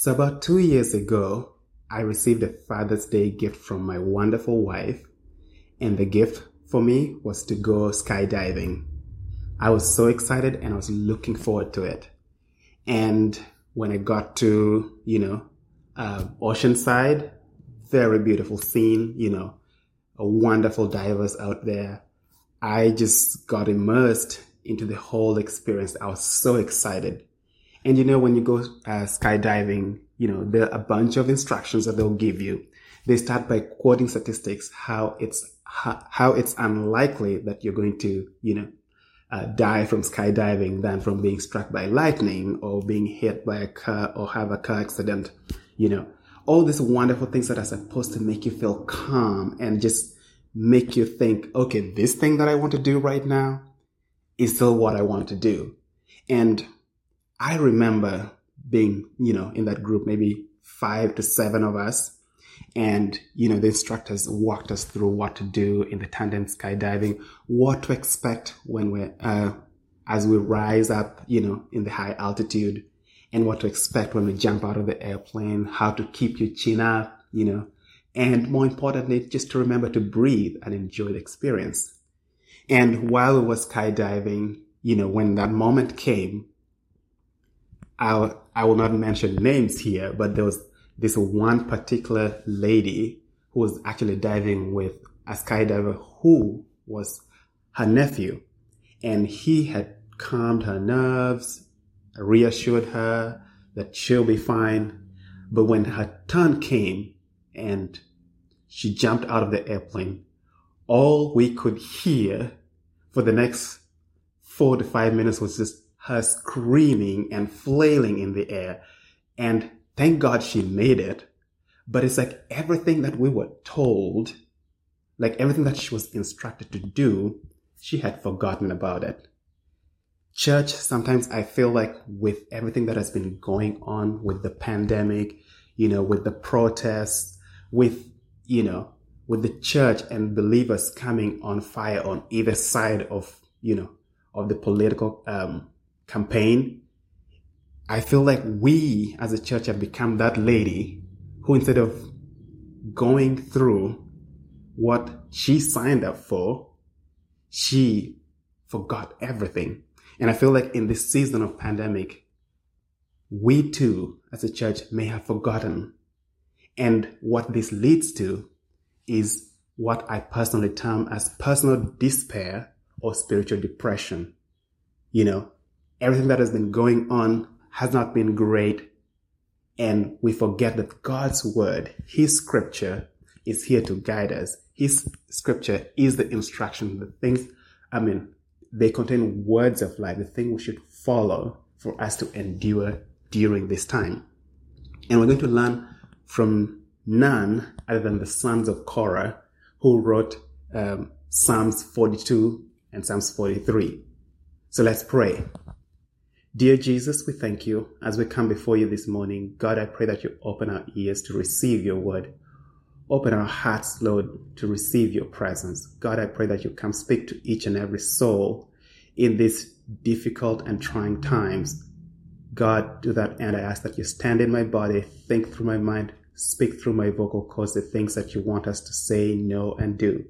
So about two years ago, I received a Father's Day gift from my wonderful wife, and the gift for me was to go skydiving. I was so excited and I was looking forward to it. And when I got to, you know, uh, Oceanside, very beautiful scene, you know, a wonderful divers out there. I just got immersed into the whole experience. I was so excited. And you know, when you go uh, skydiving, you know, there are a bunch of instructions that they'll give you. They start by quoting statistics, how it's, how, how it's unlikely that you're going to, you know, uh, die from skydiving than from being struck by lightning or being hit by a car or have a car accident, you know, all these wonderful things that are supposed to make you feel calm and just make you think, okay, this thing that I want to do right now is still what I want to do. And I remember being, you know, in that group, maybe five to seven of us. And, you know, the instructors walked us through what to do in the tandem skydiving, what to expect when we're, uh, as we rise up, you know, in the high altitude and what to expect when we jump out of the airplane, how to keep your chin up, you know, and more importantly, just to remember to breathe and enjoy the experience. And while we were skydiving, you know, when that moment came, I'll, I will not mention names here, but there was this one particular lady who was actually diving with a skydiver who was her nephew. And he had calmed her nerves, reassured her that she'll be fine. But when her turn came and she jumped out of the airplane, all we could hear for the next four to five minutes was just her screaming and flailing in the air. And thank God she made it. But it's like everything that we were told, like everything that she was instructed to do, she had forgotten about it. Church, sometimes I feel like with everything that has been going on with the pandemic, you know, with the protests, with, you know, with the church and believers coming on fire on either side of, you know, of the political um, campaign, I feel like we as a church have become that lady who instead of going through what she signed up for, she forgot everything. And I feel like in this season of pandemic, we too as a church may have forgotten. And what this leads to is what I personally term as personal despair or spiritual depression. You know, everything that has been going on has not been great. And we forget that God's word, his scripture is here to guide us. His scripture is the instruction, the things, I mean, they contain words of life, the thing we should follow for us to endure during this time. And we're going to learn from none other than the sons of Korah who wrote um, Psalms 42 and Psalms 43. So let's pray. Dear Jesus, we thank you as we come before you this morning. God, I pray that you open our ears to receive your word. Open our hearts, Lord, to receive your presence. God, I pray that you come speak to each and every soul in these difficult and trying times. God, to that end, I ask that you stand in my body, think through my mind, speak through my vocal cords the things that you want us to say, know, and do.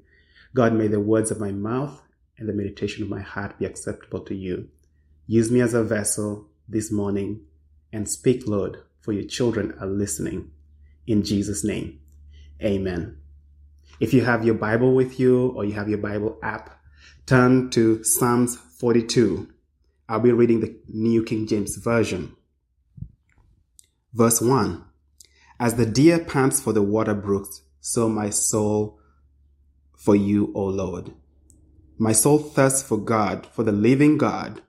God, may the words of my mouth and the meditation of my heart be acceptable to you. Use me as a vessel this morning and speak, Lord, for your children are listening. In Jesus' name, amen. If you have your Bible with you or you have your Bible app, turn to Psalms 42. I'll be reading the New King James Version. Verse 1 As the deer pants for the water brooks, so my soul for you, O Lord. My soul thirsts for God, for the living God.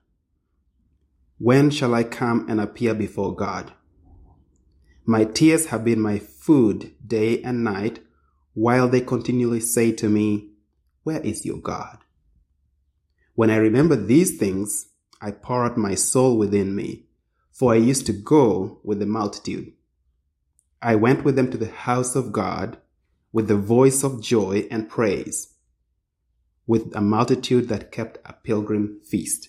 When shall I come and appear before God? My tears have been my food day and night, while they continually say to me, Where is your God? When I remember these things, I pour out my soul within me, for I used to go with the multitude. I went with them to the house of God with the voice of joy and praise, with a multitude that kept a pilgrim feast.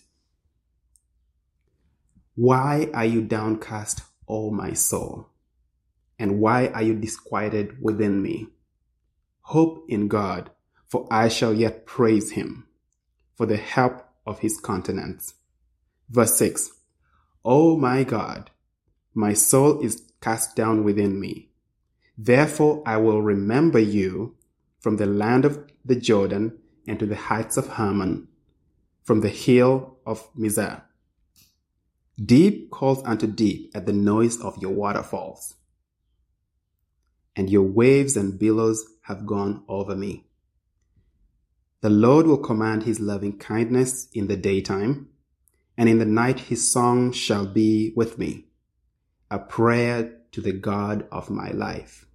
Why are you downcast, O my soul? And why are you disquieted within me? Hope in God, for I shall yet praise him for the help of his countenance. Verse 6 O my God, my soul is cast down within me. Therefore I will remember you from the land of the Jordan and to the heights of Hermon, from the hill of Mizar. Deep calls unto deep at the noise of your waterfalls, and your waves and billows have gone over me. The Lord will command his loving kindness in the daytime, and in the night his song shall be with me, a prayer to the God of my life.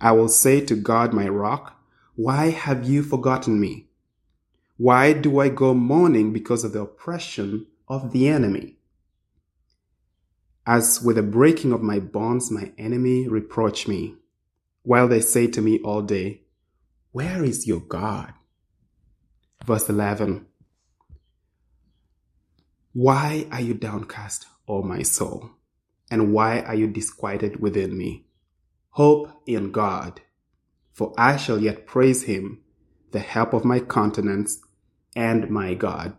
I will say to God, my rock, why have you forgotten me? Why do I go mourning because of the oppression of the enemy? As with the breaking of my bonds, my enemy reproach me, while they say to me all day, Where is your God? Verse 11 Why are you downcast, O my soul? And why are you disquieted within me? Hope in God, for I shall yet praise him, the help of my countenance and my God.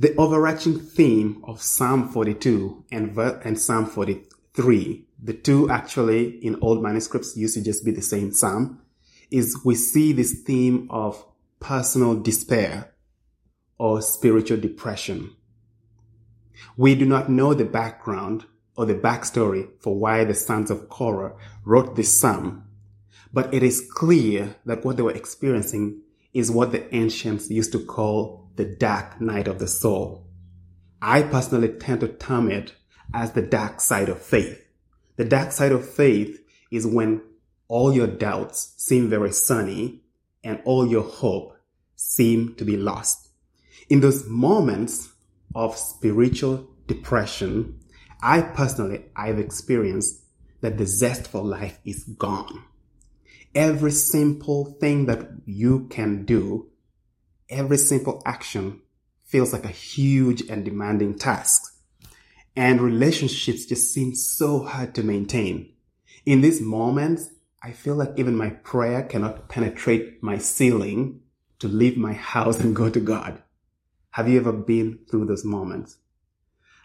The overarching theme of Psalm 42 and, and Psalm 43, the two actually in old manuscripts used to just be the same psalm, is we see this theme of personal despair or spiritual depression. We do not know the background or the backstory for why the sons of Korah wrote this psalm, but it is clear that what they were experiencing is what the ancients used to call the dark night of the soul. I personally tend to term it as the dark side of faith. The dark side of faith is when all your doubts seem very sunny and all your hope seem to be lost. In those moments of spiritual depression, I personally, I've experienced that the zest for life is gone. Every simple thing that you can do, every simple action feels like a huge and demanding task. And relationships just seem so hard to maintain. In these moments, I feel like even my prayer cannot penetrate my ceiling to leave my house and go to God. Have you ever been through those moments?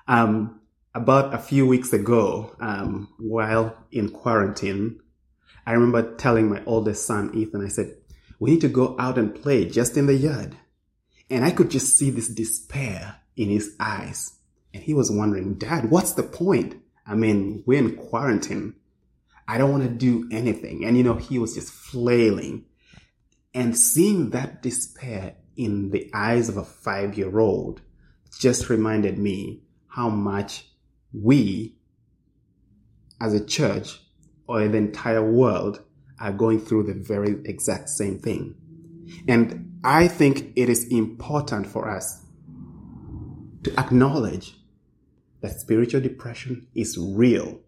Um, about a few weeks ago, um, while in quarantine, I remember telling my oldest son, Ethan, I said, we need to go out and play just in the yard. And I could just see this despair in his eyes. And he was wondering, Dad, what's the point? I mean, we're in quarantine. I don't want to do anything. And you know, he was just flailing. And seeing that despair in the eyes of a five year old just reminded me how much we as a church or the entire world are going through the very exact same thing. And I think it is important for us to acknowledge that spiritual depression is real.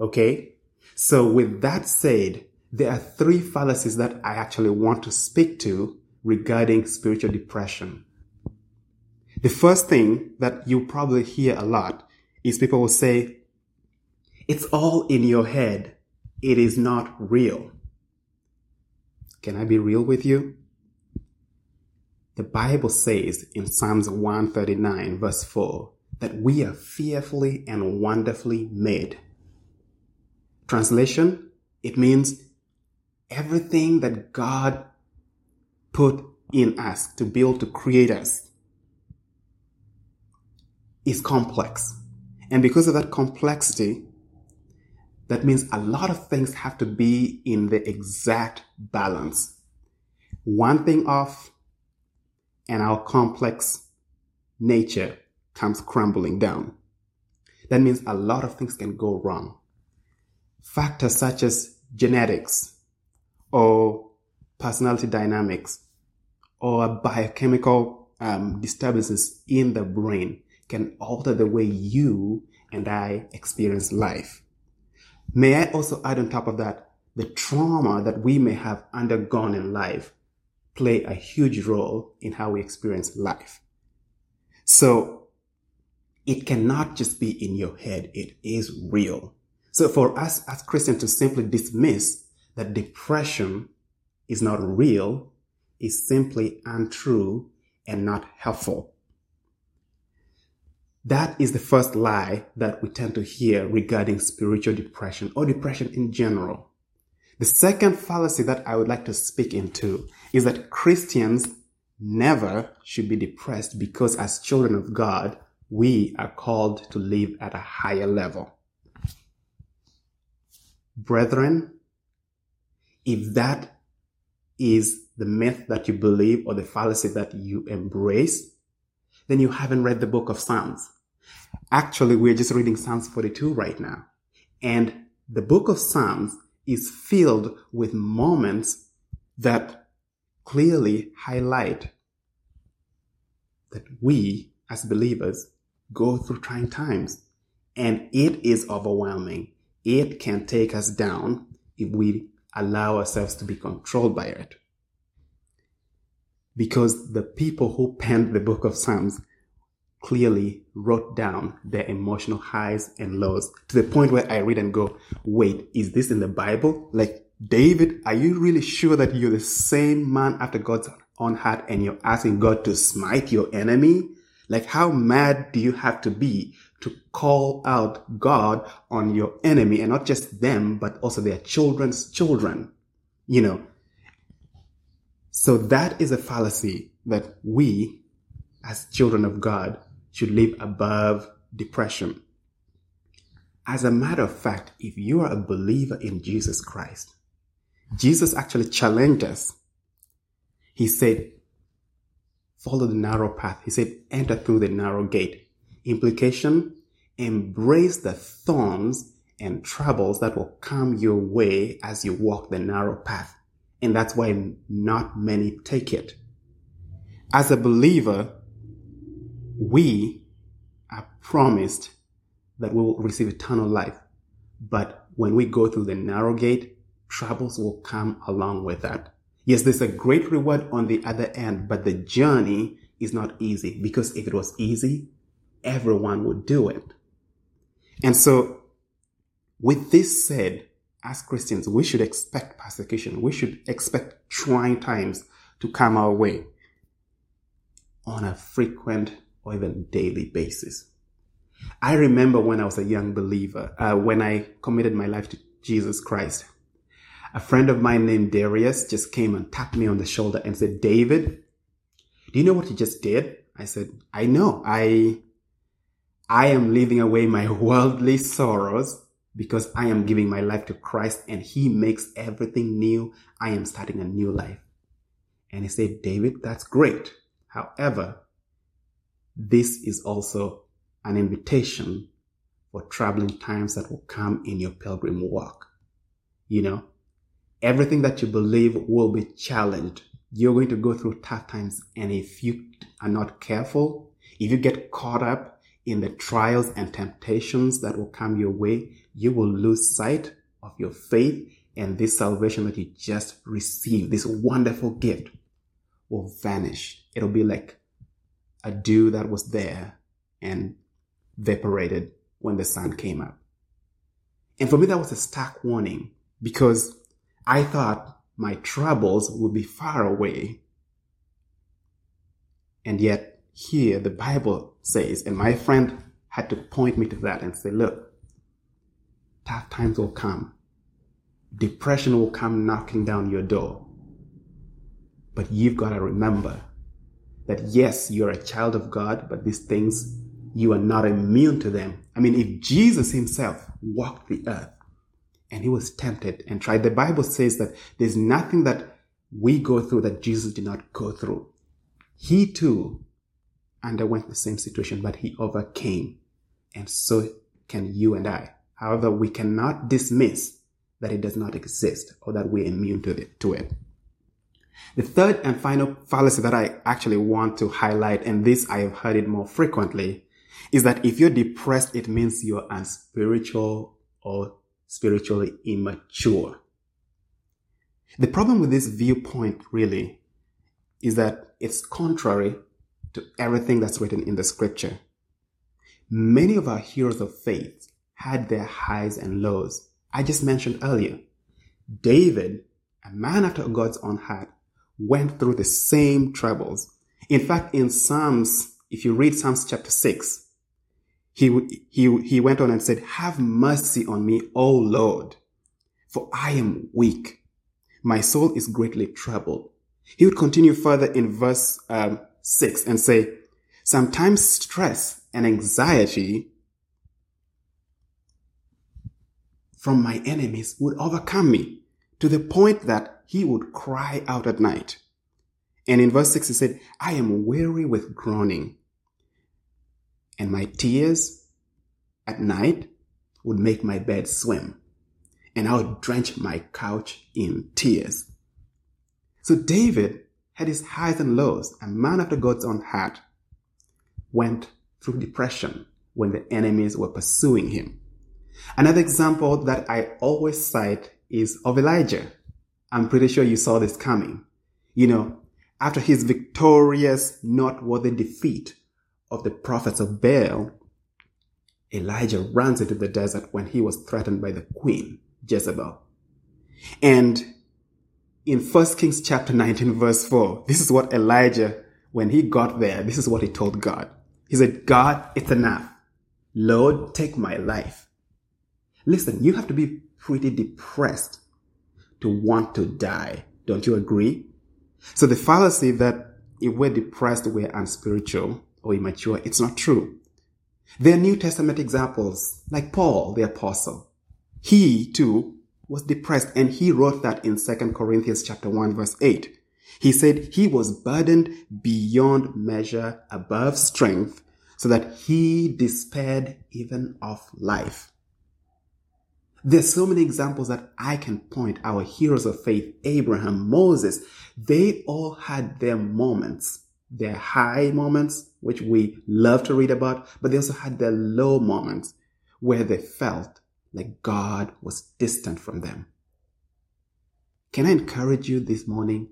Okay? So with that said, there are three fallacies that I actually want to speak to regarding spiritual depression. The first thing that you probably hear a lot is people will say, it's all in your head. It is not real. Can I be real with you? The Bible says in Psalms 139 verse 4 that we are fearfully and wonderfully made. Translation, it means everything that God put in us to build, to create us is complex. And because of that complexity, that means a lot of things have to be in the exact balance. One thing off, and our complex nature comes crumbling down. That means a lot of things can go wrong. Factors such as genetics or personality dynamics or biochemical um, disturbances in the brain can alter the way you and I experience life. May I also add on top of that, the trauma that we may have undergone in life play a huge role in how we experience life. So it cannot just be in your head. It is real. So for us as Christians to simply dismiss that depression is not real is simply untrue and not helpful. That is the first lie that we tend to hear regarding spiritual depression or depression in general. The second fallacy that I would like to speak into is that Christians never should be depressed because as children of God, we are called to live at a higher level. Brethren, if that is the myth that you believe or the fallacy that you embrace, then you haven't read the book of Psalms. Actually, we're just reading Psalms 42 right now. And the book of Psalms is filled with moments that clearly highlight that we as believers go through trying times and it is overwhelming. It can take us down if we allow ourselves to be controlled by it. Because the people who penned the book of Psalms clearly wrote down their emotional highs and lows to the point where I read and go, wait, is this in the Bible? Like, David, are you really sure that you're the same man after God's own heart and you're asking God to smite your enemy? Like, how mad do you have to be to call out God on your enemy and not just them, but also their children's children? You know. So that is a fallacy that we, as children of God, should live above depression. As a matter of fact, if you are a believer in Jesus Christ, Jesus actually challenged us. He said, follow the narrow path. He said, enter through the narrow gate. Implication, embrace the thorns and troubles that will come your way as you walk the narrow path. And that's why not many take it. As a believer, we are promised that we will receive eternal life. But when we go through the narrow gate, troubles will come along with that. Yes, there's a great reward on the other end, but the journey is not easy because if it was easy, everyone would do it. And so, with this said, as Christians, we should expect persecution. We should expect trying times to come our way on a frequent or even daily basis. I remember when I was a young believer, uh, when I committed my life to Jesus Christ. A friend of mine named Darius just came and tapped me on the shoulder and said, David, do you know what you just did? I said, I know. I, I am leaving away my worldly sorrows because I am giving my life to Christ and he makes everything new. I am starting a new life. And he said, David, that's great. However, this is also an invitation for troubling times that will come in your pilgrim walk. You know, everything that you believe will be challenged. You're going to go through tough times. And if you are not careful, if you get caught up in the trials and temptations that will come your way, you will lose sight of your faith and this salvation that you just received, this wonderful gift will vanish. It'll be like a dew that was there and evaporated when the sun came up. And for me, that was a stark warning because I thought my troubles would be far away. And yet, here the Bible says, and my friend had to point me to that and say, look, tough times will come. Depression will come knocking down your door. But you've got to remember that yes, you're a child of God, but these things, you are not immune to them. I mean, if Jesus himself walked the earth and he was tempted and tried, the Bible says that there's nothing that we go through that Jesus did not go through. He too underwent the same situation, but he overcame. And so can you and I. However, we cannot dismiss that it does not exist or that we're immune to it. To it. The third and final fallacy that I actually want to highlight, and this I have heard it more frequently, is that if you're depressed, it means you're unspiritual or spiritually immature. The problem with this viewpoint really is that it's contrary to everything that's written in the scripture. Many of our heroes of faith had their highs and lows. I just mentioned earlier. David, a man after God's own heart, went through the same troubles. In fact, in Psalms, if you read Psalms chapter 6, he, he, he went on and said, Have mercy on me, O Lord, for I am weak. My soul is greatly troubled. He would continue further in verse um, 6 and say, Sometimes stress and anxiety from my enemies would overcome me to the point that he would cry out at night. And in verse 6, he said, I am weary with groaning, and my tears at night would make my bed swim, and I would drench my couch in tears. So David had his highs and lows, a man after God's own heart, went through depression when the enemies were pursuing him. Another example that I always cite is of Elijah. I'm pretty sure you saw this coming. You know, after his victorious, noteworthy defeat of the prophets of Baal, Elijah runs into the desert when he was threatened by the queen, Jezebel. And in 1 Kings chapter 19 verse 4, this is what Elijah, when he got there, this is what he told God. He said, God, it's enough. Lord, take my life. Listen, you have to be pretty depressed to want to die. Don't you agree? So the fallacy that if we're depressed, we're unspiritual or immature, it's not true. There are New Testament examples, like Paul, the apostle. He too was depressed and he wrote that in 2 Corinthians chapter 1 verse 8. He said he was burdened beyond measure above strength so that he despaired even of life. There's so many examples that I can point our heroes of faith, Abraham, Moses, they all had their moments, their high moments, which we love to read about, but they also had their low moments where they felt like God was distant from them. Can I encourage you this morning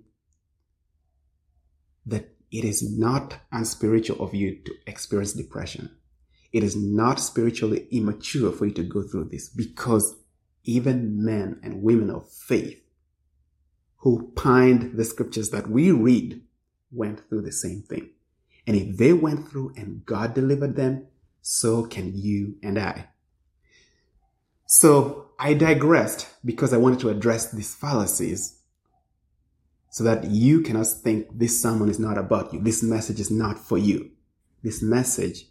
that it is not unspiritual of you to experience depression. It is not spiritually immature for you to go through this because even men and women of faith who pined the scriptures that we read went through the same thing. And if they went through and God delivered them, so can you and I. So I digressed because I wanted to address these fallacies so that you cannot think this sermon is not about you. This message is not for you. This message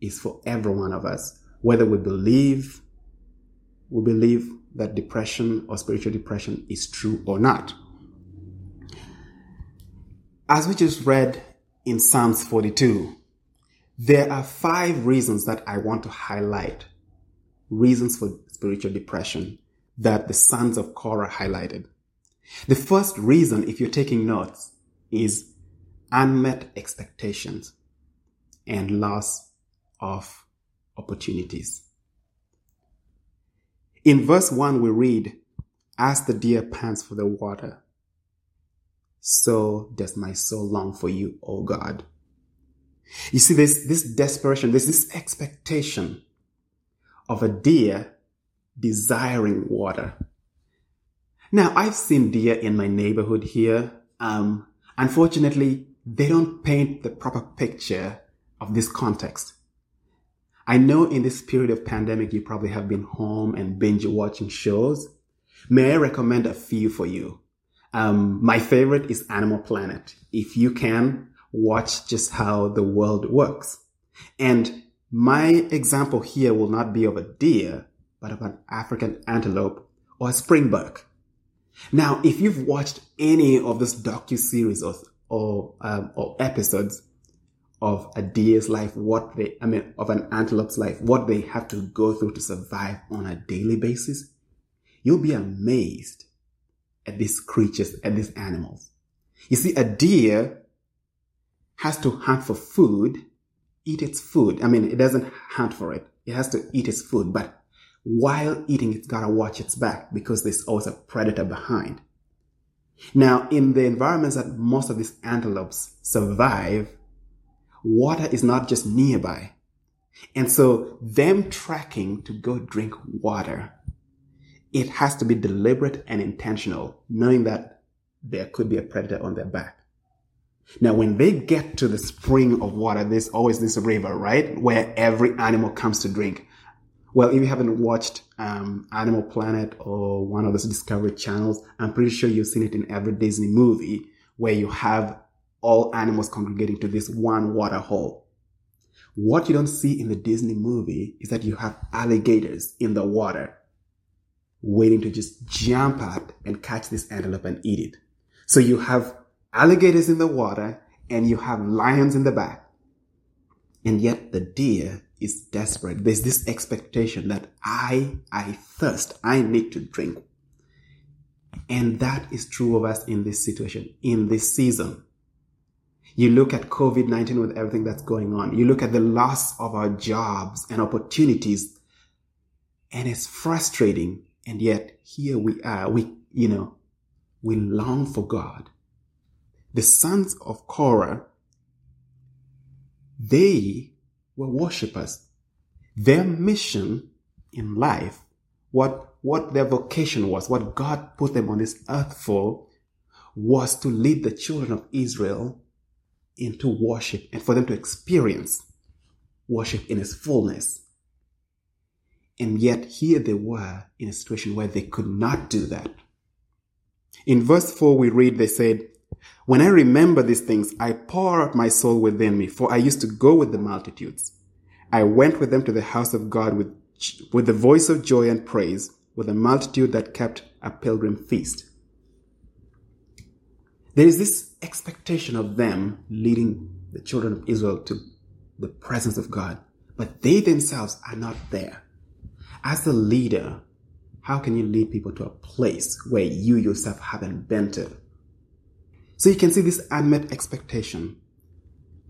is for every one of us, whether we believe, we believe that depression or spiritual depression is true or not. As we just read in Psalms 42, there are five reasons that I want to highlight. Reasons for spiritual depression that the sons of Korah highlighted. The first reason, if you're taking notes, is unmet expectations and loss of opportunities. In verse 1, we read, As the deer pants for the water, so does my soul long for you, O God. You see, this, this desperation, there's this expectation of a deer desiring water. Now, I've seen deer in my neighborhood here. Um, unfortunately, they don't paint the proper picture of this context. I know in this period of pandemic, you probably have been home and binge watching shows. May I recommend a few for you? Um, my favorite is Animal Planet. If you can, watch just how the world works. And my example here will not be of a deer, but of an African antelope or a springbok. Now, if you've watched any of this docu-series or, or, um, or episodes of a deer's life, what they, I mean, of an antelope's life, what they have to go through to survive on a daily basis, you'll be amazed at these creatures, at these animals. You see, a deer has to hunt for food, eat its food. I mean, it doesn't hunt for it. It has to eat its food, but while eating, it's gotta watch its back because there's always a predator behind. Now, in the environments that most of these antelopes survive, water is not just nearby. And so them tracking to go drink water, it has to be deliberate and intentional, knowing that there could be a predator on their back. Now, when they get to the spring of water, there's always this river, right? Where every animal comes to drink. Well, if you haven't watched um, Animal Planet or one of those Discovery channels, I'm pretty sure you've seen it in every Disney movie where you have all animals congregating to this one water hole. What you don't see in the Disney movie is that you have alligators in the water waiting to just jump up and catch this antelope and eat it. So you have alligators in the water and you have lions in the back. And yet the deer is desperate. There's this expectation that I, I thirst. I need to drink. And that is true of us in this situation, in this season. You look at COVID-19 with everything that's going on. You look at the loss of our jobs and opportunities and it's frustrating. And yet here we are. We, you know, we long for God. The sons of Korah, they were worshippers. Their mission in life, what, what their vocation was, what God put them on this earth for, was to lead the children of Israel into worship and for them to experience worship in its fullness. And yet here they were in a situation where they could not do that. In verse 4 we read, they said, when I remember these things, I pour out my soul within me, for I used to go with the multitudes. I went with them to the house of God with, with the voice of joy and praise, with a multitude that kept a pilgrim feast. There is this expectation of them leading the children of Israel to the presence of God, but they themselves are not there. As the leader, how can you lead people to a place where you yourself haven't been to? So you can see this unmet expectation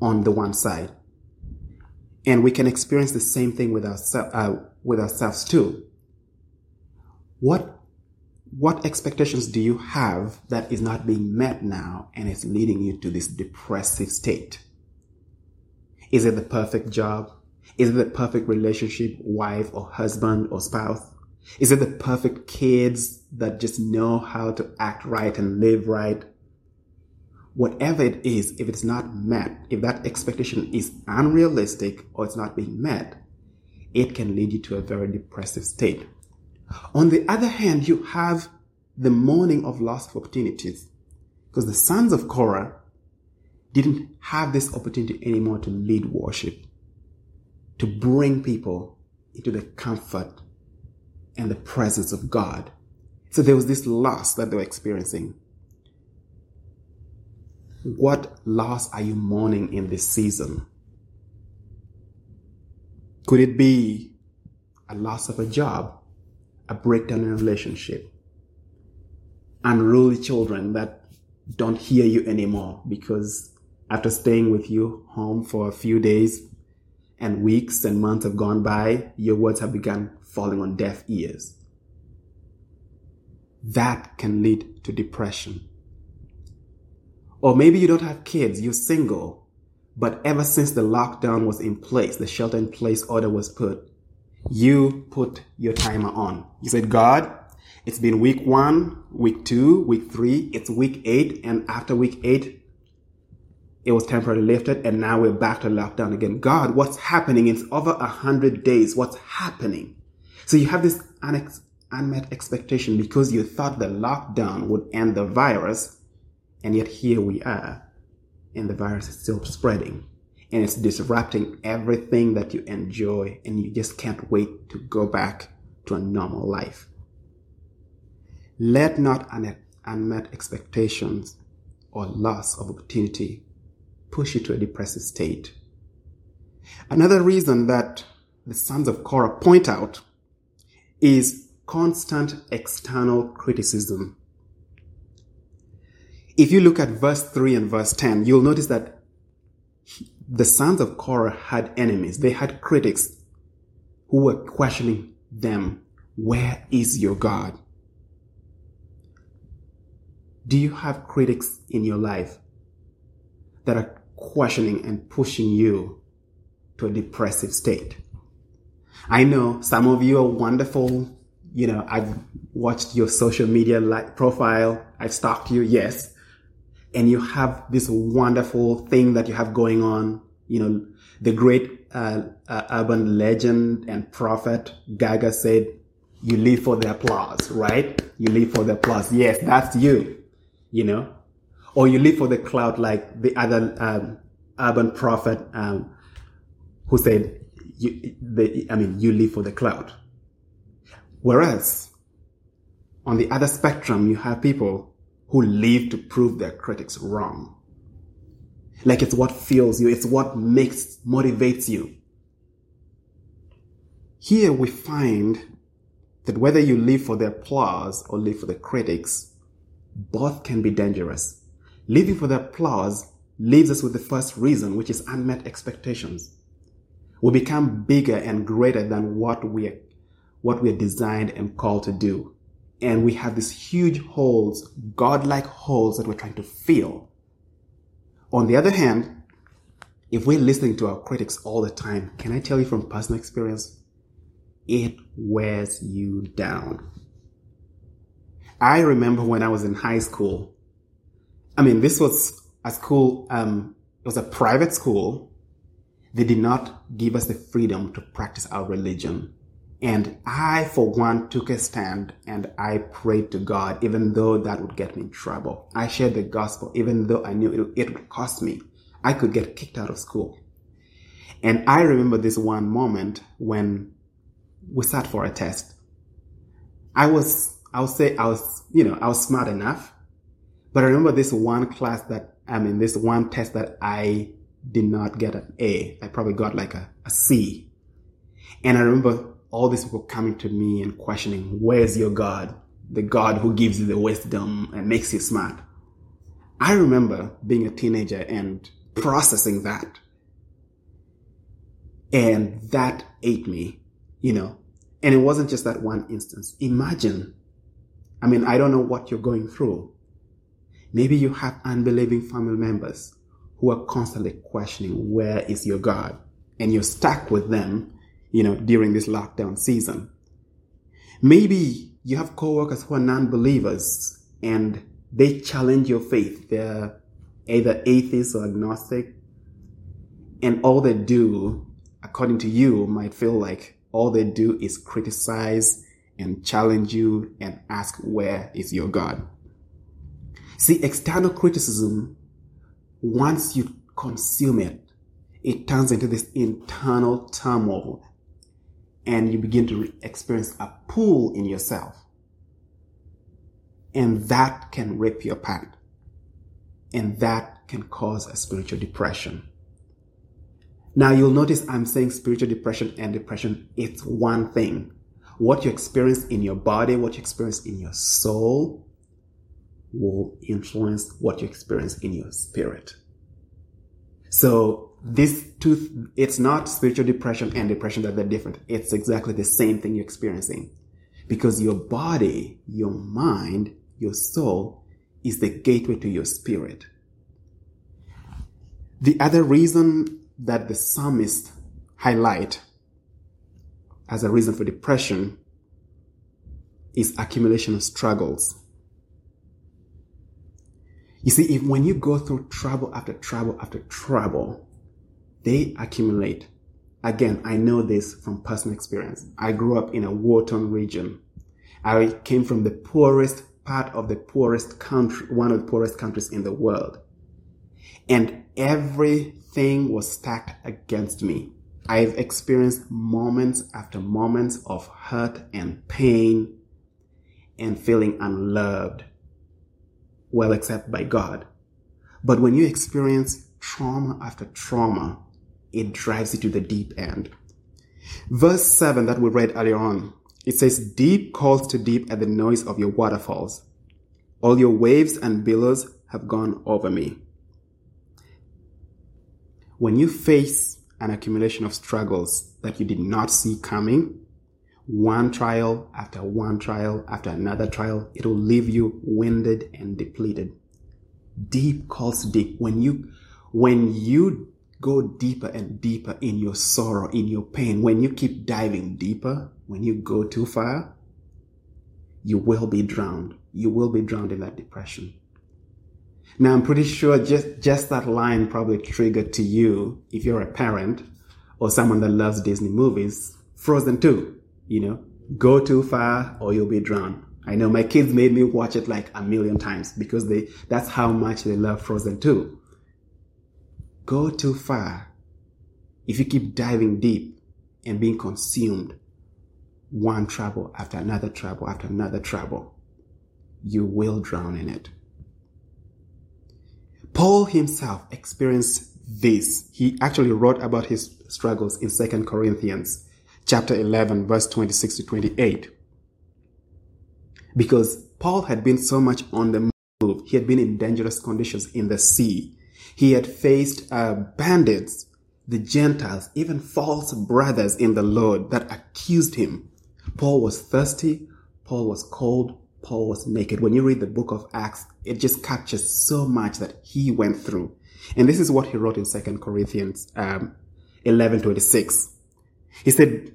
on the one side. And we can experience the same thing with, ourse- uh, with ourselves too. What, what expectations do you have that is not being met now and is leading you to this depressive state? Is it the perfect job? Is it the perfect relationship, wife or husband or spouse? Is it the perfect kids that just know how to act right and live right? whatever it is, if it's not met, if that expectation is unrealistic or it's not being met, it can lead you to a very depressive state. On the other hand, you have the mourning of lost opportunities because the sons of Korah didn't have this opportunity anymore to lead worship, to bring people into the comfort and the presence of God. So there was this loss that they were experiencing. What loss are you mourning in this season? Could it be a loss of a job, a breakdown in a relationship, unruly children that don't hear you anymore because after staying with you home for a few days and weeks and months have gone by, your words have begun falling on deaf ears. That can lead to depression. Or maybe you don't have kids, you're single. But ever since the lockdown was in place, the shelter in place order was put, you put your timer on. You said, God, it's been week one, week two, week three, it's week eight, and after week eight, it was temporarily lifted, and now we're back to lockdown again. God, what's happening? It's over a hundred days. What's happening? So you have this unex- unmet expectation because you thought the lockdown would end the virus, and yet here we are, and the virus is still spreading. And it's disrupting everything that you enjoy, and you just can't wait to go back to a normal life. Let not unmet expectations or loss of opportunity push you to a depressive state. Another reason that the sons of Korah point out is constant external criticism if you look at verse 3 and verse 10, you'll notice that the sons of Korah had enemies. They had critics who were questioning them. Where is your God? Do you have critics in your life that are questioning and pushing you to a depressive state. I know some of you are wonderful. You know, I've watched your social media profile. I've stalked you. Yes. And you have this wonderful thing that you have going on. You know, the great uh, uh, urban legend and prophet Gaga said, you live for the applause, right? You live for the applause. Yes, that's you, you know, or you live for the cloud like the other um, urban prophet um, who said, you, the, I mean, you live for the cloud. Whereas on the other spectrum, you have people who live to prove their critics wrong. Like it's what fuels you. It's what makes, motivates you. Here we find that whether you live for the applause or live for the critics, both can be dangerous. Living for the applause leaves us with the first reason, which is unmet expectations. We become bigger and greater than what we are, what we are designed and called to do. And we have these huge holes, godlike holes that we're trying to fill. On the other hand, if we're listening to our critics all the time, can I tell you from personal experience? It wears you down. I remember when I was in high school. I mean, this was a school, um, it was a private school. They did not give us the freedom to practice our religion. And I, for one, took a stand and I prayed to God, even though that would get me in trouble. I shared the gospel, even though I knew it, it would cost me. I could get kicked out of school. And I remember this one moment when we sat for a test. I was, I would say I was, you know, I was smart enough. But I remember this one class that, I mean, this one test that I did not get an A. I probably got like a, a C. And I remember all these people coming to me and questioning, where's your God? The God who gives you the wisdom and makes you smart. I remember being a teenager and processing that. And that ate me, you know. And it wasn't just that one instance. Imagine, I mean, I don't know what you're going through. Maybe you have unbelieving family members who are constantly questioning, where is your God? And you're stuck with them you know, during this lockdown season. Maybe you have coworkers who are non-believers and they challenge your faith. They're either atheists or agnostic. And all they do, according to you, might feel like all they do is criticize and challenge you and ask, where is your God? See, external criticism, once you consume it, it turns into this internal turmoil and you begin to experience a pull in yourself. And that can rip you apart. And that can cause a spiritual depression. Now you'll notice I'm saying spiritual depression and depression, it's one thing. What you experience in your body, what you experience in your soul will influence what you experience in your spirit. So this two, it's not spiritual depression and depression that they're different. It's exactly the same thing you're experiencing. Because your body, your mind, your soul is the gateway to your spirit. The other reason that the psalmist highlight as a reason for depression is accumulation of struggles. You see, if when you go through trouble after trouble after trouble, they accumulate. Again, I know this from personal experience. I grew up in a war-torn region. I came from the poorest part of the poorest country, one of the poorest countries in the world. And everything was stacked against me. I've experienced moments after moments of hurt and pain and feeling unloved. Well, except by God. But when you experience trauma after trauma, it drives you to the deep end. Verse 7 that we read earlier on, it says, Deep calls to deep at the noise of your waterfalls. All your waves and billows have gone over me. When you face an accumulation of struggles that you did not see coming, one trial after one trial after another trial, it will leave you winded and depleted. Deep calls deep. When you, when you go deeper and deeper in your sorrow, in your pain, when you keep diving deeper, when you go too far, you will be drowned. You will be drowned in that depression. Now, I'm pretty sure just, just that line probably triggered to you, if you're a parent or someone that loves Disney movies, Frozen 2, you know, go too far or you'll be drowned. I know my kids made me watch it like a million times because they, that's how much they love Frozen 2 go too far, if you keep diving deep and being consumed, one trouble after another trouble after another trouble, you will drown in it. Paul himself experienced this. He actually wrote about his struggles in 2 Corinthians chapter 11 verse 26 to 28. Because Paul had been so much on the move, he had been in dangerous conditions in the sea. He had faced uh, bandits, the Gentiles, even false brothers in the Lord that accused him. Paul was thirsty. Paul was cold. Paul was naked. When you read the book of Acts, it just captures so much that he went through. And this is what he wrote in 2 Corinthians um, 11 26. He said,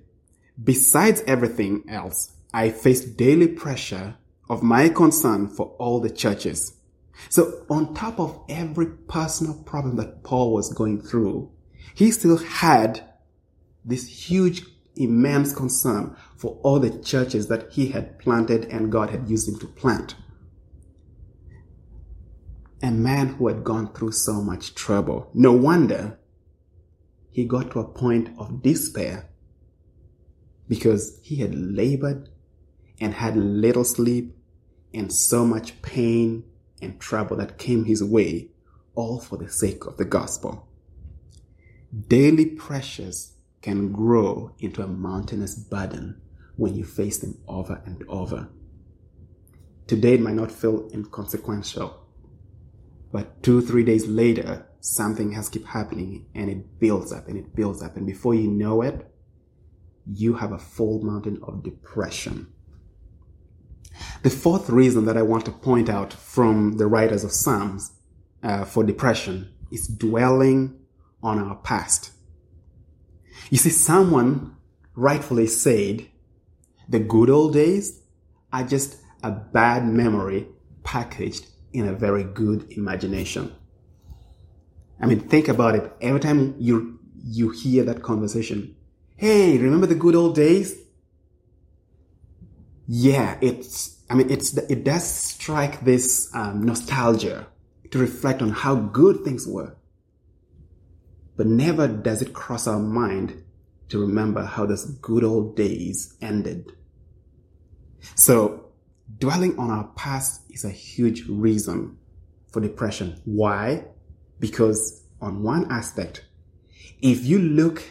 Besides everything else, I faced daily pressure of my concern for all the churches. So on top of every personal problem that Paul was going through, he still had this huge, immense concern for all the churches that he had planted and God had used him to plant. A man who had gone through so much trouble. No wonder he got to a point of despair because he had labored and had little sleep and so much pain and trouble that came his way, all for the sake of the gospel. Daily pressures can grow into a mountainous burden when you face them over and over. Today it might not feel inconsequential, but two, three days later, something has kept happening and it builds up and it builds up. And before you know it, you have a full mountain of depression the fourth reason that I want to point out from the writers of Psalms uh, for depression is dwelling on our past. You see, someone rightfully said the good old days are just a bad memory packaged in a very good imagination. I mean, think about it. Every time you, you hear that conversation, hey, remember the good old days? Yeah, it's, I mean, it's, it does strike this um, nostalgia to reflect on how good things were. But never does it cross our mind to remember how those good old days ended. So dwelling on our past is a huge reason for depression. Why? Because on one aspect, if you look,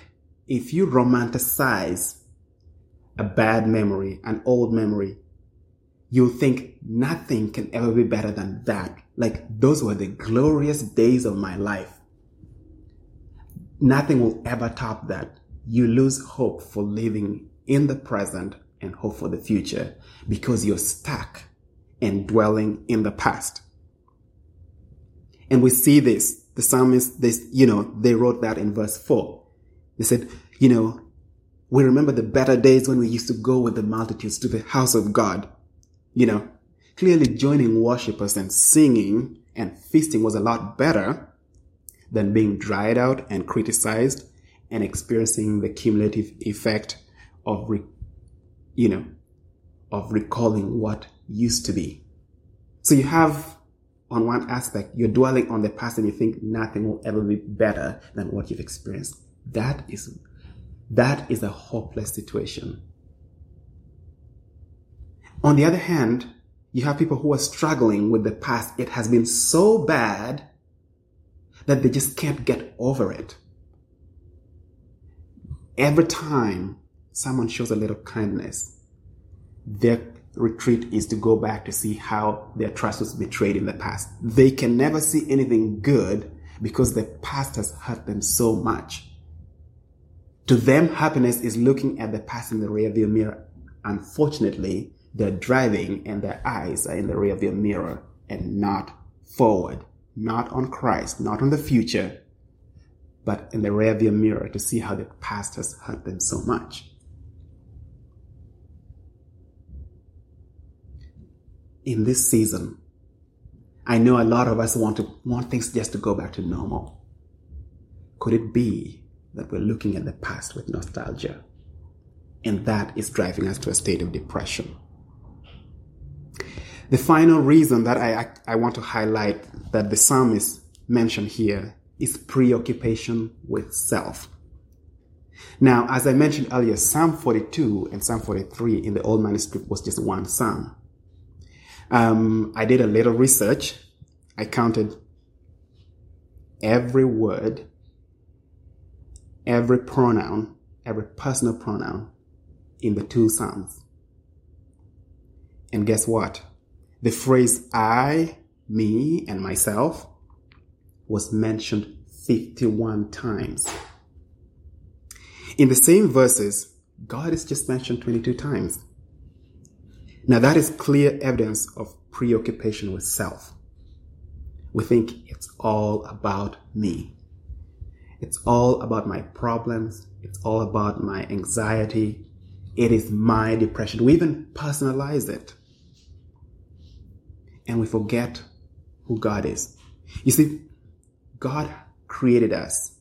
if you romanticize a bad memory, an old memory, you'll think nothing can ever be better than that. Like those were the glorious days of my life. Nothing will ever top that. You lose hope for living in the present and hope for the future because you're stuck and dwelling in the past. And we see this. The psalmist, this, you know, they wrote that in verse four. They said, you know, we remember the better days when we used to go with the multitudes to the house of God. You know, clearly joining worshippers and singing and feasting was a lot better than being dried out and criticized and experiencing the cumulative effect of, re- you know, of recalling what used to be. So you have, on one aspect, you're dwelling on the past and you think nothing will ever be better than what you've experienced. That is that is a hopeless situation. On the other hand, you have people who are struggling with the past. It has been so bad that they just can't get over it. Every time someone shows a little kindness, their retreat is to go back to see how their trust was betrayed in the past. They can never see anything good because the past has hurt them so much. To them, happiness is looking at the past in the rearview mirror. Unfortunately, they're driving and their eyes are in the rearview mirror and not forward, not on Christ, not on the future, but in the rearview mirror to see how the past has hurt them so much. In this season, I know a lot of us want to want things just to go back to normal. Could it be that we're looking at the past with nostalgia? And that is driving us to a state of depression. The final reason that I, I want to highlight that the psalmist mentioned here is preoccupation with self. Now, as I mentioned earlier, Psalm 42 and Psalm 43 in the old manuscript was just one psalm. Um, I did a little research. I counted every word, every pronoun, every personal pronoun in the two Psalms. And guess what? The phrase I, me, and myself was mentioned 51 times. In the same verses, God is just mentioned 22 times. Now, that is clear evidence of preoccupation with self. We think it's all about me. It's all about my problems. It's all about my anxiety. It is my depression. We even personalize it. And we forget who God is. You see, God created us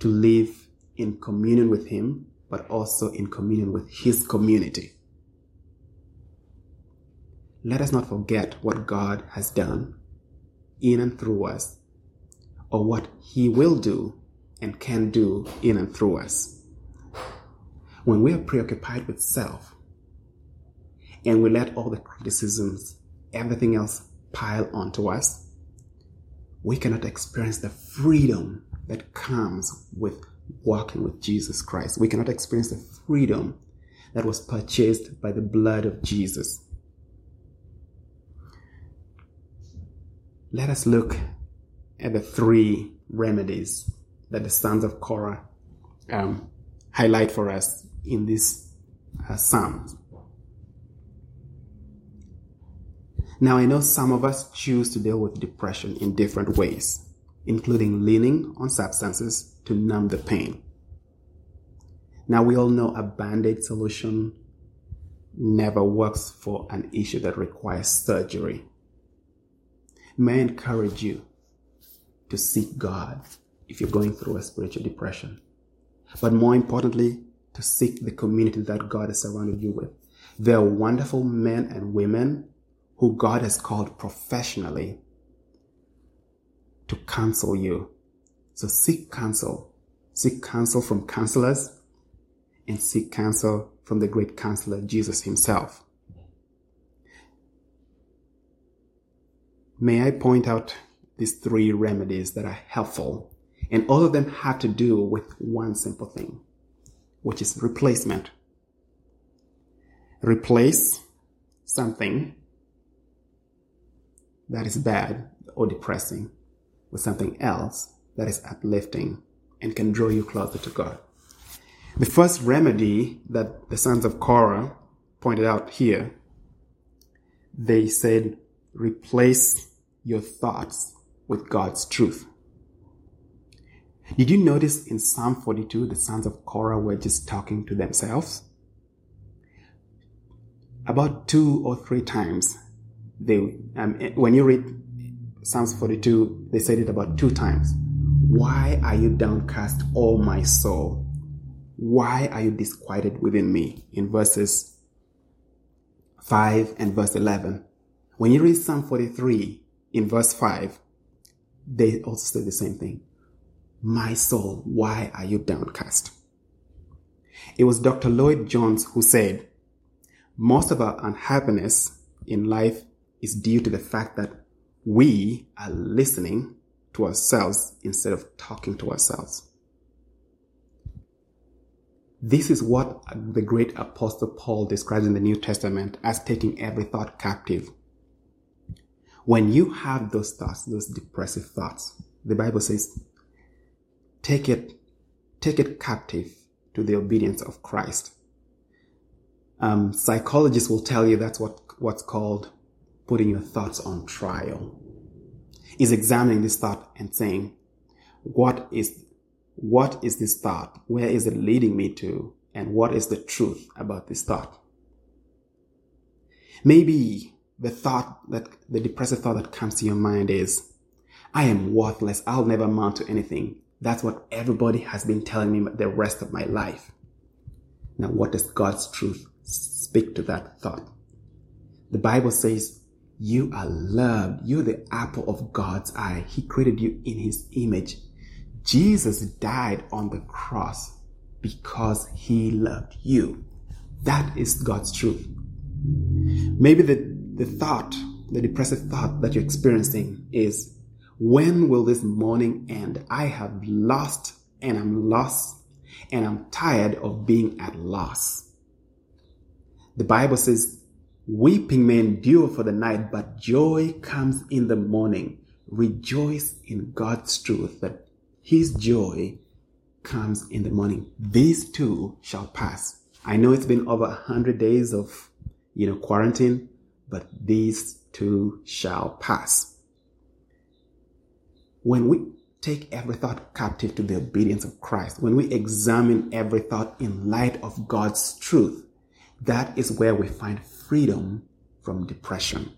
to live in communion with Him, but also in communion with His community. Let us not forget what God has done in and through us, or what He will do and can do in and through us. When we are preoccupied with self, and we let all the criticisms, everything else pile onto us, we cannot experience the freedom that comes with walking with Jesus Christ. We cannot experience the freedom that was purchased by the blood of Jesus. Let us look at the three remedies that the sons of Korah um, highlight for us in this uh, psalm. Now, I know some of us choose to deal with depression in different ways, including leaning on substances to numb the pain. Now, we all know a band aid solution never works for an issue that requires surgery. May I encourage you to seek God if you're going through a spiritual depression. But more importantly, to seek the community that God has surrounded you with. There are wonderful men and women who God has called professionally to counsel you. So seek counsel. Seek counsel from counselors and seek counsel from the great counselor, Jesus himself. May I point out these three remedies that are helpful, and all of them have to do with one simple thing, which is replacement. Replace something that is bad or depressing with something else that is uplifting and can draw you closer to God. The first remedy that the sons of Korah pointed out here, they said, replace your thoughts with God's truth. Did you notice in Psalm 42 the sons of Korah were just talking to themselves? About two or three times they um, when you read Psalms 42, they said it about two times. Why are you downcast, O my soul? Why are you disquieted within me? In verses 5 and verse 11. When you read Psalm 43 in verse 5, they also say the same thing. My soul, why are you downcast? It was Dr. Lloyd Jones who said, most of our unhappiness in life is due to the fact that we are listening to ourselves instead of talking to ourselves. This is what the great apostle Paul describes in the New Testament as taking every thought captive. When you have those thoughts, those depressive thoughts, the Bible says, take it, take it captive to the obedience of Christ. Um, psychologists will tell you that's what, what's called putting your thoughts on trial. Is examining this thought and saying, what is what is this thought? Where is it leading me to? And what is the truth about this thought? Maybe the thought that the depressive thought that comes to your mind is, I am worthless. I'll never amount to anything. That's what everybody has been telling me the rest of my life. Now, what does God's truth speak to that thought? The Bible says, you are loved. You're the apple of God's eye. He created you in his image. Jesus died on the cross because he loved you. That is God's truth. Maybe the, the thought, the depressive thought that you're experiencing is, when will this morning end? I have lost and I'm lost and I'm tired of being at loss. The Bible says, weeping may endure for the night, but joy comes in the morning. Rejoice in God's truth that his joy comes in the morning. These too shall pass. I know it's been over a hundred days of, you know, quarantine, but these too shall pass. When we take every thought captive to the obedience of Christ, when we examine every thought in light of God's truth, that is where we find freedom from depression.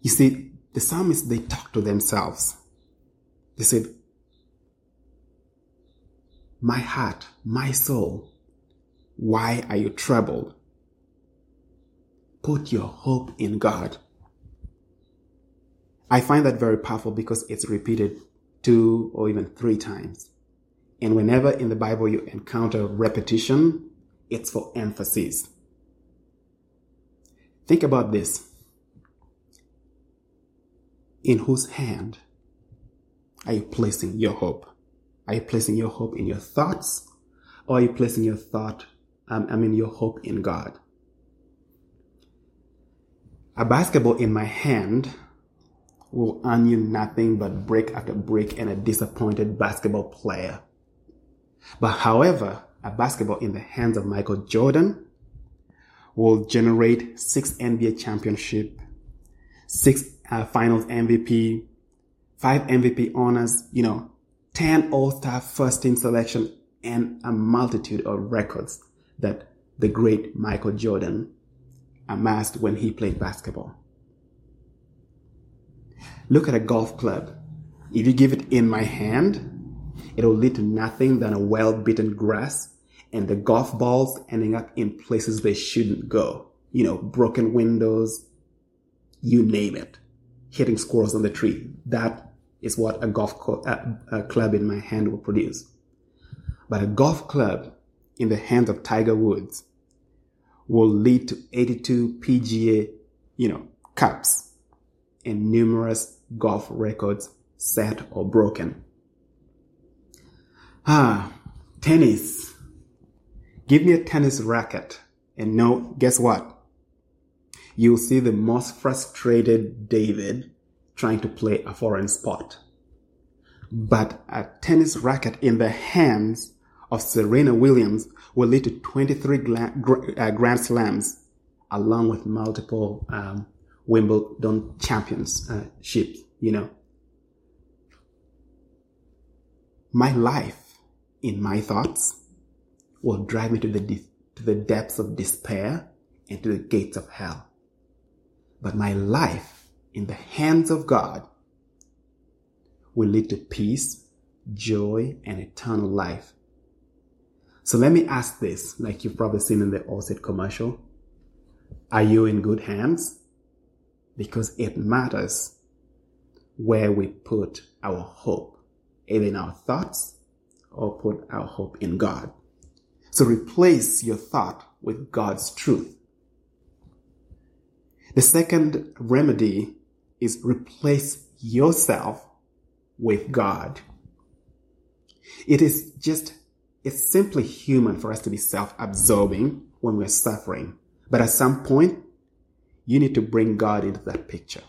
You see, the psalmists, they talk to themselves. They said, My heart, my soul, why are you troubled? Put your hope in God. I find that very powerful because it's repeated two or even three times. And whenever in the Bible you encounter repetition, it's for emphasis. Think about this. In whose hand are you placing your hope? Are you placing your hope in your thoughts or are you placing your thought, um, I mean, your hope in God? A basketball in my hand will earn you nothing but break after break and a disappointed basketball player. But however, a basketball in the hands of Michael Jordan will generate six NBA championship, six uh, finals MVP, five MVP honors, you know, 10 all-star first team selection and a multitude of records that the great Michael Jordan amassed when he played basketball. Look at a golf club. If you give it in my hand, it will lead to nothing than a well-beaten grass and the golf balls ending up in places they shouldn't go. You know, broken windows, you name it. Hitting squirrels on the tree. That is what a golf co- a club in my hand will produce. But a golf club in the hands of Tiger Woods will lead to 82 PGA, you know, cups and numerous golf records set or broken. Ah, tennis. Give me a tennis racket and no, guess what? You'll see the most frustrated David trying to play a foreign sport. But a tennis racket in the hands of Serena Williams will lead to 23 uh, Grand Slams along with multiple um, Wimbledon championships, you know. My life in my thoughts will drive me to the, de- to the depths of despair and to the gates of hell. But my life in the hands of God will lead to peace, joy, and eternal life. So let me ask this, like you've probably seen in the Allstate commercial. Are you in good hands? Because it matters where we put our hope, either in our thoughts or put our hope in God. So replace your thought with God's truth. The second remedy is replace yourself with God. It is just, it's simply human for us to be self-absorbing when we're suffering. But at some point, you need to bring God into that picture.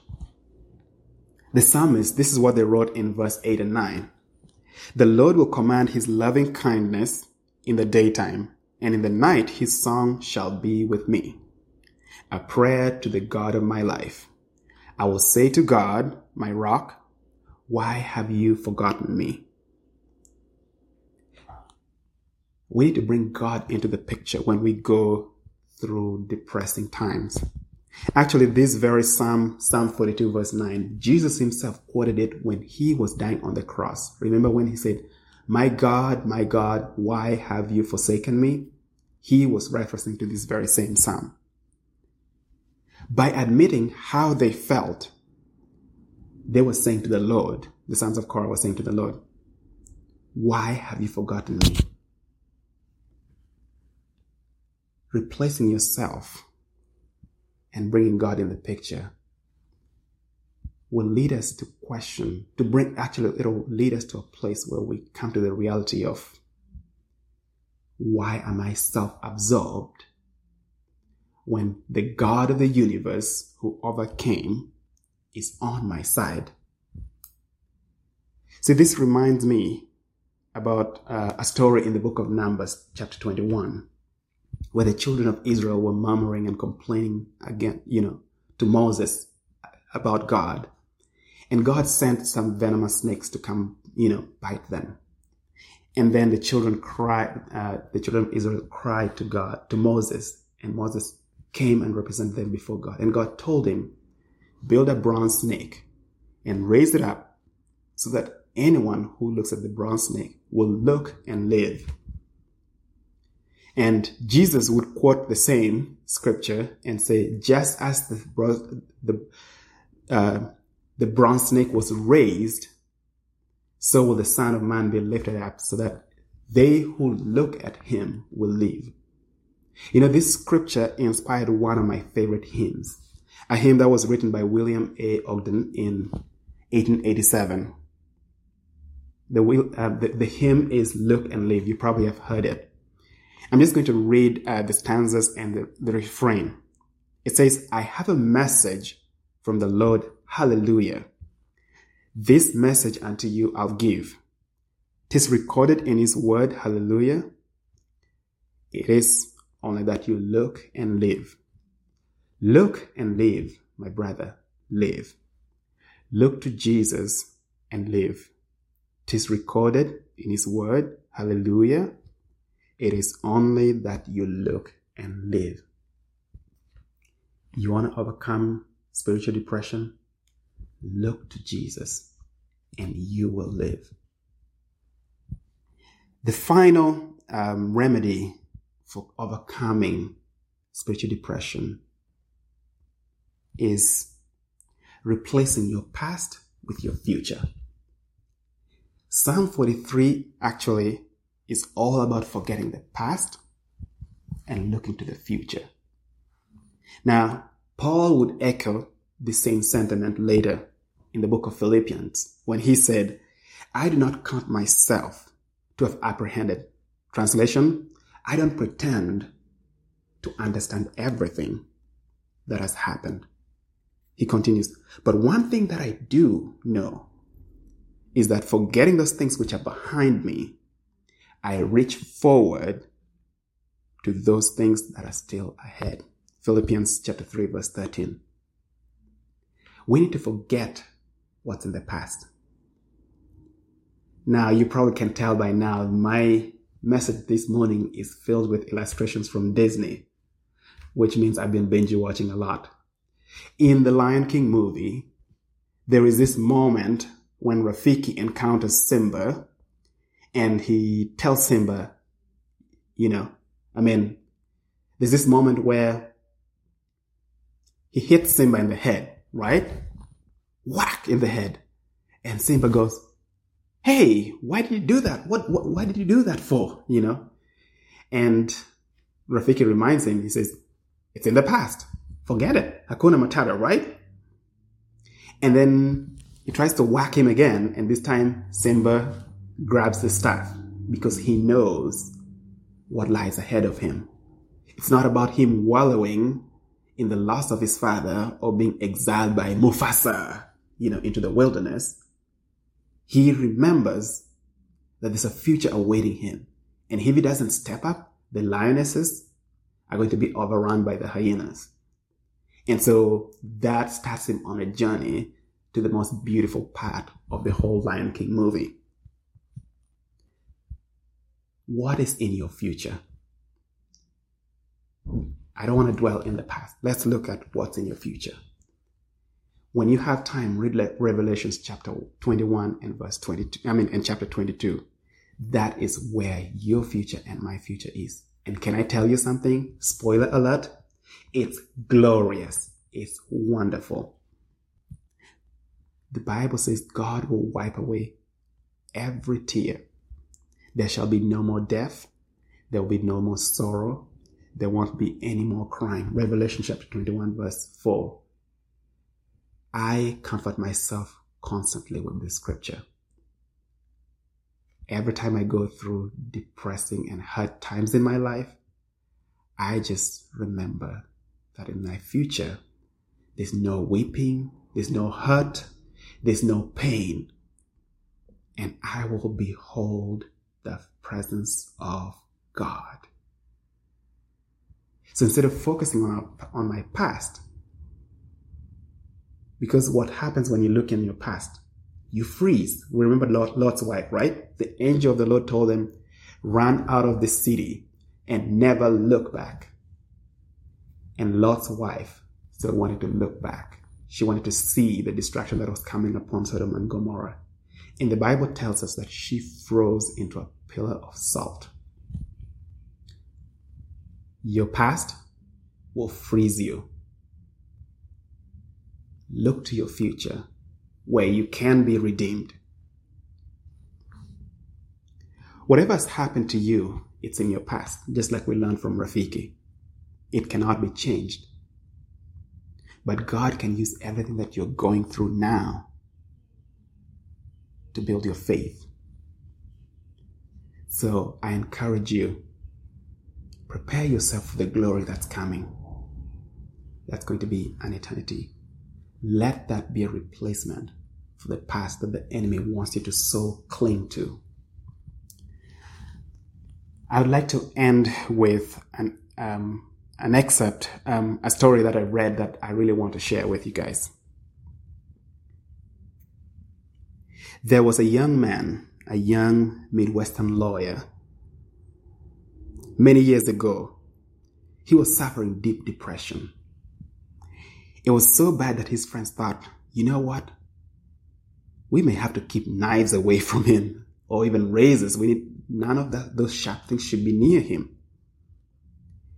The psalmist, this is what they wrote in verse 8 and 9. The Lord will command his loving kindness in the daytime, and in the night his song shall be with me. A prayer to the God of my life. I will say to God, my rock, why have you forgotten me? We need to bring God into the picture when we go through depressing times. Actually, this very Psalm, Psalm 42 verse 9, Jesus himself quoted it when he was dying on the cross. Remember when he said, my God, my God, why have you forsaken me? He was referencing to this very same Psalm. By admitting how they felt, they were saying to the Lord, the sons of Korah were saying to the Lord, why have you forgotten me? Replacing yourself and bringing God in the picture will lead us to question, to bring, actually, it'll lead us to a place where we come to the reality of why am I self absorbed when the God of the universe who overcame is on my side? See, this reminds me about uh, a story in the book of Numbers, chapter 21, where the children of Israel were murmuring and complaining again, you know, to Moses about God. And God sent some venomous snakes to come, you know, bite them. And then the children cried, uh, the children of Israel cried to God, to Moses, and Moses came and represented them before God. And God told him, build a bronze snake and raise it up so that anyone who looks at the bronze snake will look and live. And Jesus would quote the same scripture and say, just as the, the, uh, the bronze snake was raised, so will the Son of Man be lifted up so that they who look at him will live. You know, this scripture inspired one of my favorite hymns, a hymn that was written by William A. Ogden in 1887. The, uh, the, the, hymn is Look and Live. You probably have heard it. I'm just going to read uh, the stanzas and the, the refrain. It says, I have a message from the Lord Hallelujah. This message unto you I'll give. Tis recorded in his word, hallelujah. It is only that you look and live. Look and live, my brother, live. Look to Jesus and live. Tis recorded in his word, hallelujah. It is only that you look and live. You want to overcome spiritual depression? Look to Jesus and you will live. The final um, remedy for overcoming spiritual depression is replacing your past with your future. Psalm 43 actually is all about forgetting the past and looking to the future. Now, Paul would echo the same sentiment later in the book of Philippians when he said, I do not count myself to have apprehended. Translation, I don't pretend to understand everything that has happened. He continues, but one thing that I do know is that forgetting those things which are behind me, I reach forward to those things that are still ahead. Philippians chapter 3 verse 13. We need to forget what's in the past. Now, you probably can tell by now, my message this morning is filled with illustrations from Disney, which means I've been binge watching a lot. In the Lion King movie, there is this moment when Rafiki encounters Simba and he tells Simba, you know, I mean, there's this moment where he hits Simba in the head, right? whack in the head. And Simba goes, Hey, why did you do that? What, what, why did you do that for? You know? And Rafiki reminds him, he says, it's in the past. Forget it. Hakuna Matata, right? And then he tries to whack him again. And this time Simba grabs the staff because he knows what lies ahead of him. It's not about him wallowing in the loss of his father or being exiled by Mufasa you know, into the wilderness, he remembers that there's a future awaiting him. And if he doesn't step up, the lionesses are going to be overrun by the hyenas. And so that starts him on a journey to the most beautiful part of the whole Lion King movie. What is in your future? I don't want to dwell in the past. Let's look at what's in your future. When you have time, read Revelations chapter 21 and verse 22. I mean, in chapter 22. That is where your future and my future is. And can I tell you something? Spoiler alert. It's glorious. It's wonderful. The Bible says God will wipe away every tear. There shall be no more death. There will be no more sorrow. There won't be any more crying. Revelation chapter 21 verse 4. I comfort myself constantly with this scripture. Every time I go through depressing and hard times in my life, I just remember that in my future, there's no weeping, there's no hurt, there's no pain, and I will behold the presence of God. So instead of focusing on, on my past, because what happens when you look in your past, you freeze. We remember Lot's wife, right? The angel of the Lord told them, run out of the city and never look back. And Lot's wife still wanted to look back. She wanted to see the destruction that was coming upon Sodom and Gomorrah. And the Bible tells us that she froze into a pillar of salt. Your past will freeze you look to your future where you can be redeemed. Whatever has happened to you, it's in your past, just like we learned from Rafiki. It cannot be changed. But God can use everything that you're going through now to build your faith. So I encourage you, prepare yourself for the glory that's coming. That's going to be an eternity let that be a replacement for the past that the enemy wants you to so cling to. I would like to end with an, um, an excerpt, um, a story that I read that I really want to share with you guys. There was a young man, a young Midwestern lawyer. Many years ago, he was suffering deep depression. It was so bad that his friends thought, you know what? We may have to keep knives away from him or even razors. We need none of that, those sharp things should be near him.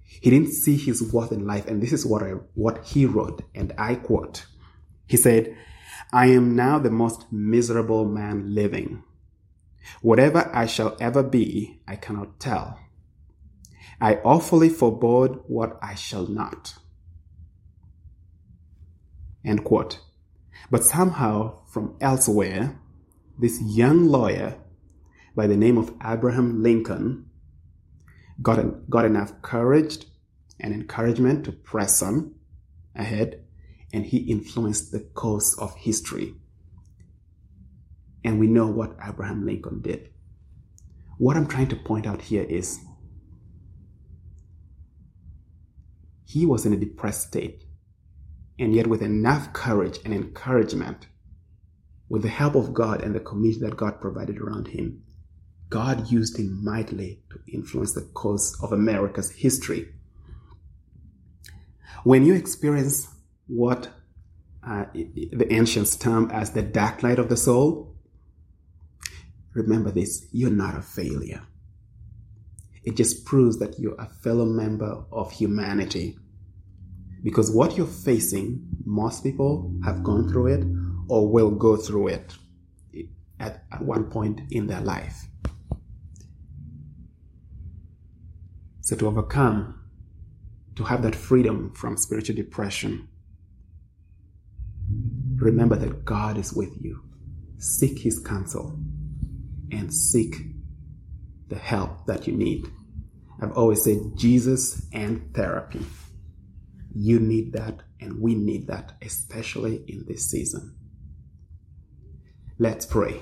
He didn't see his worth in life, and this is what I, what he wrote, and I quote. He said, I am now the most miserable man living. Whatever I shall ever be, I cannot tell. I awfully forebode what I shall not. End quote. But somehow, from elsewhere, this young lawyer by the name of Abraham Lincoln got, got enough courage and encouragement to press on ahead, and he influenced the course of history. And we know what Abraham Lincoln did. What I'm trying to point out here is he was in a depressed state and yet with enough courage and encouragement, with the help of God and the community that God provided around him, God used him mightily to influence the course of America's history. When you experience what uh, the ancients term as the dark night of the soul, remember this you're not a failure. It just proves that you're a fellow member of humanity because what you're facing, most people have gone through it or will go through it at, at one point in their life. So to overcome, to have that freedom from spiritual depression, remember that God is with you. Seek His counsel and seek the help that you need. I've always said Jesus and therapy. You need that, and we need that, especially in this season. Let's pray.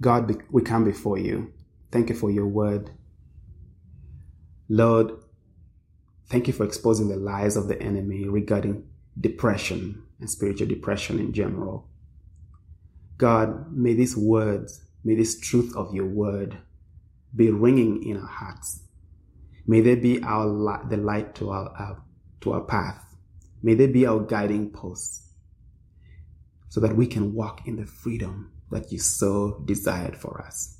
God, we come before you. Thank you for your word. Lord, thank you for exposing the lies of the enemy regarding depression and spiritual depression in general. God, may these words, may this truth of your word be ringing in our hearts. May they be our light, the light to our, our, to our path. May they be our guiding posts so that we can walk in the freedom that you so desired for us.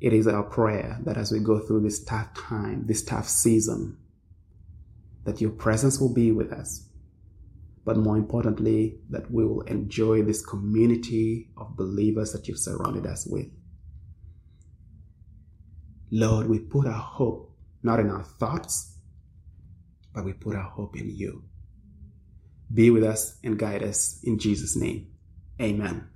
It is our prayer that as we go through this tough time, this tough season, that your presence will be with us. But more importantly, that we will enjoy this community of believers that you've surrounded us with. Lord, we put our hope not in our thoughts, but we put our hope in you. Be with us and guide us in Jesus' name. Amen.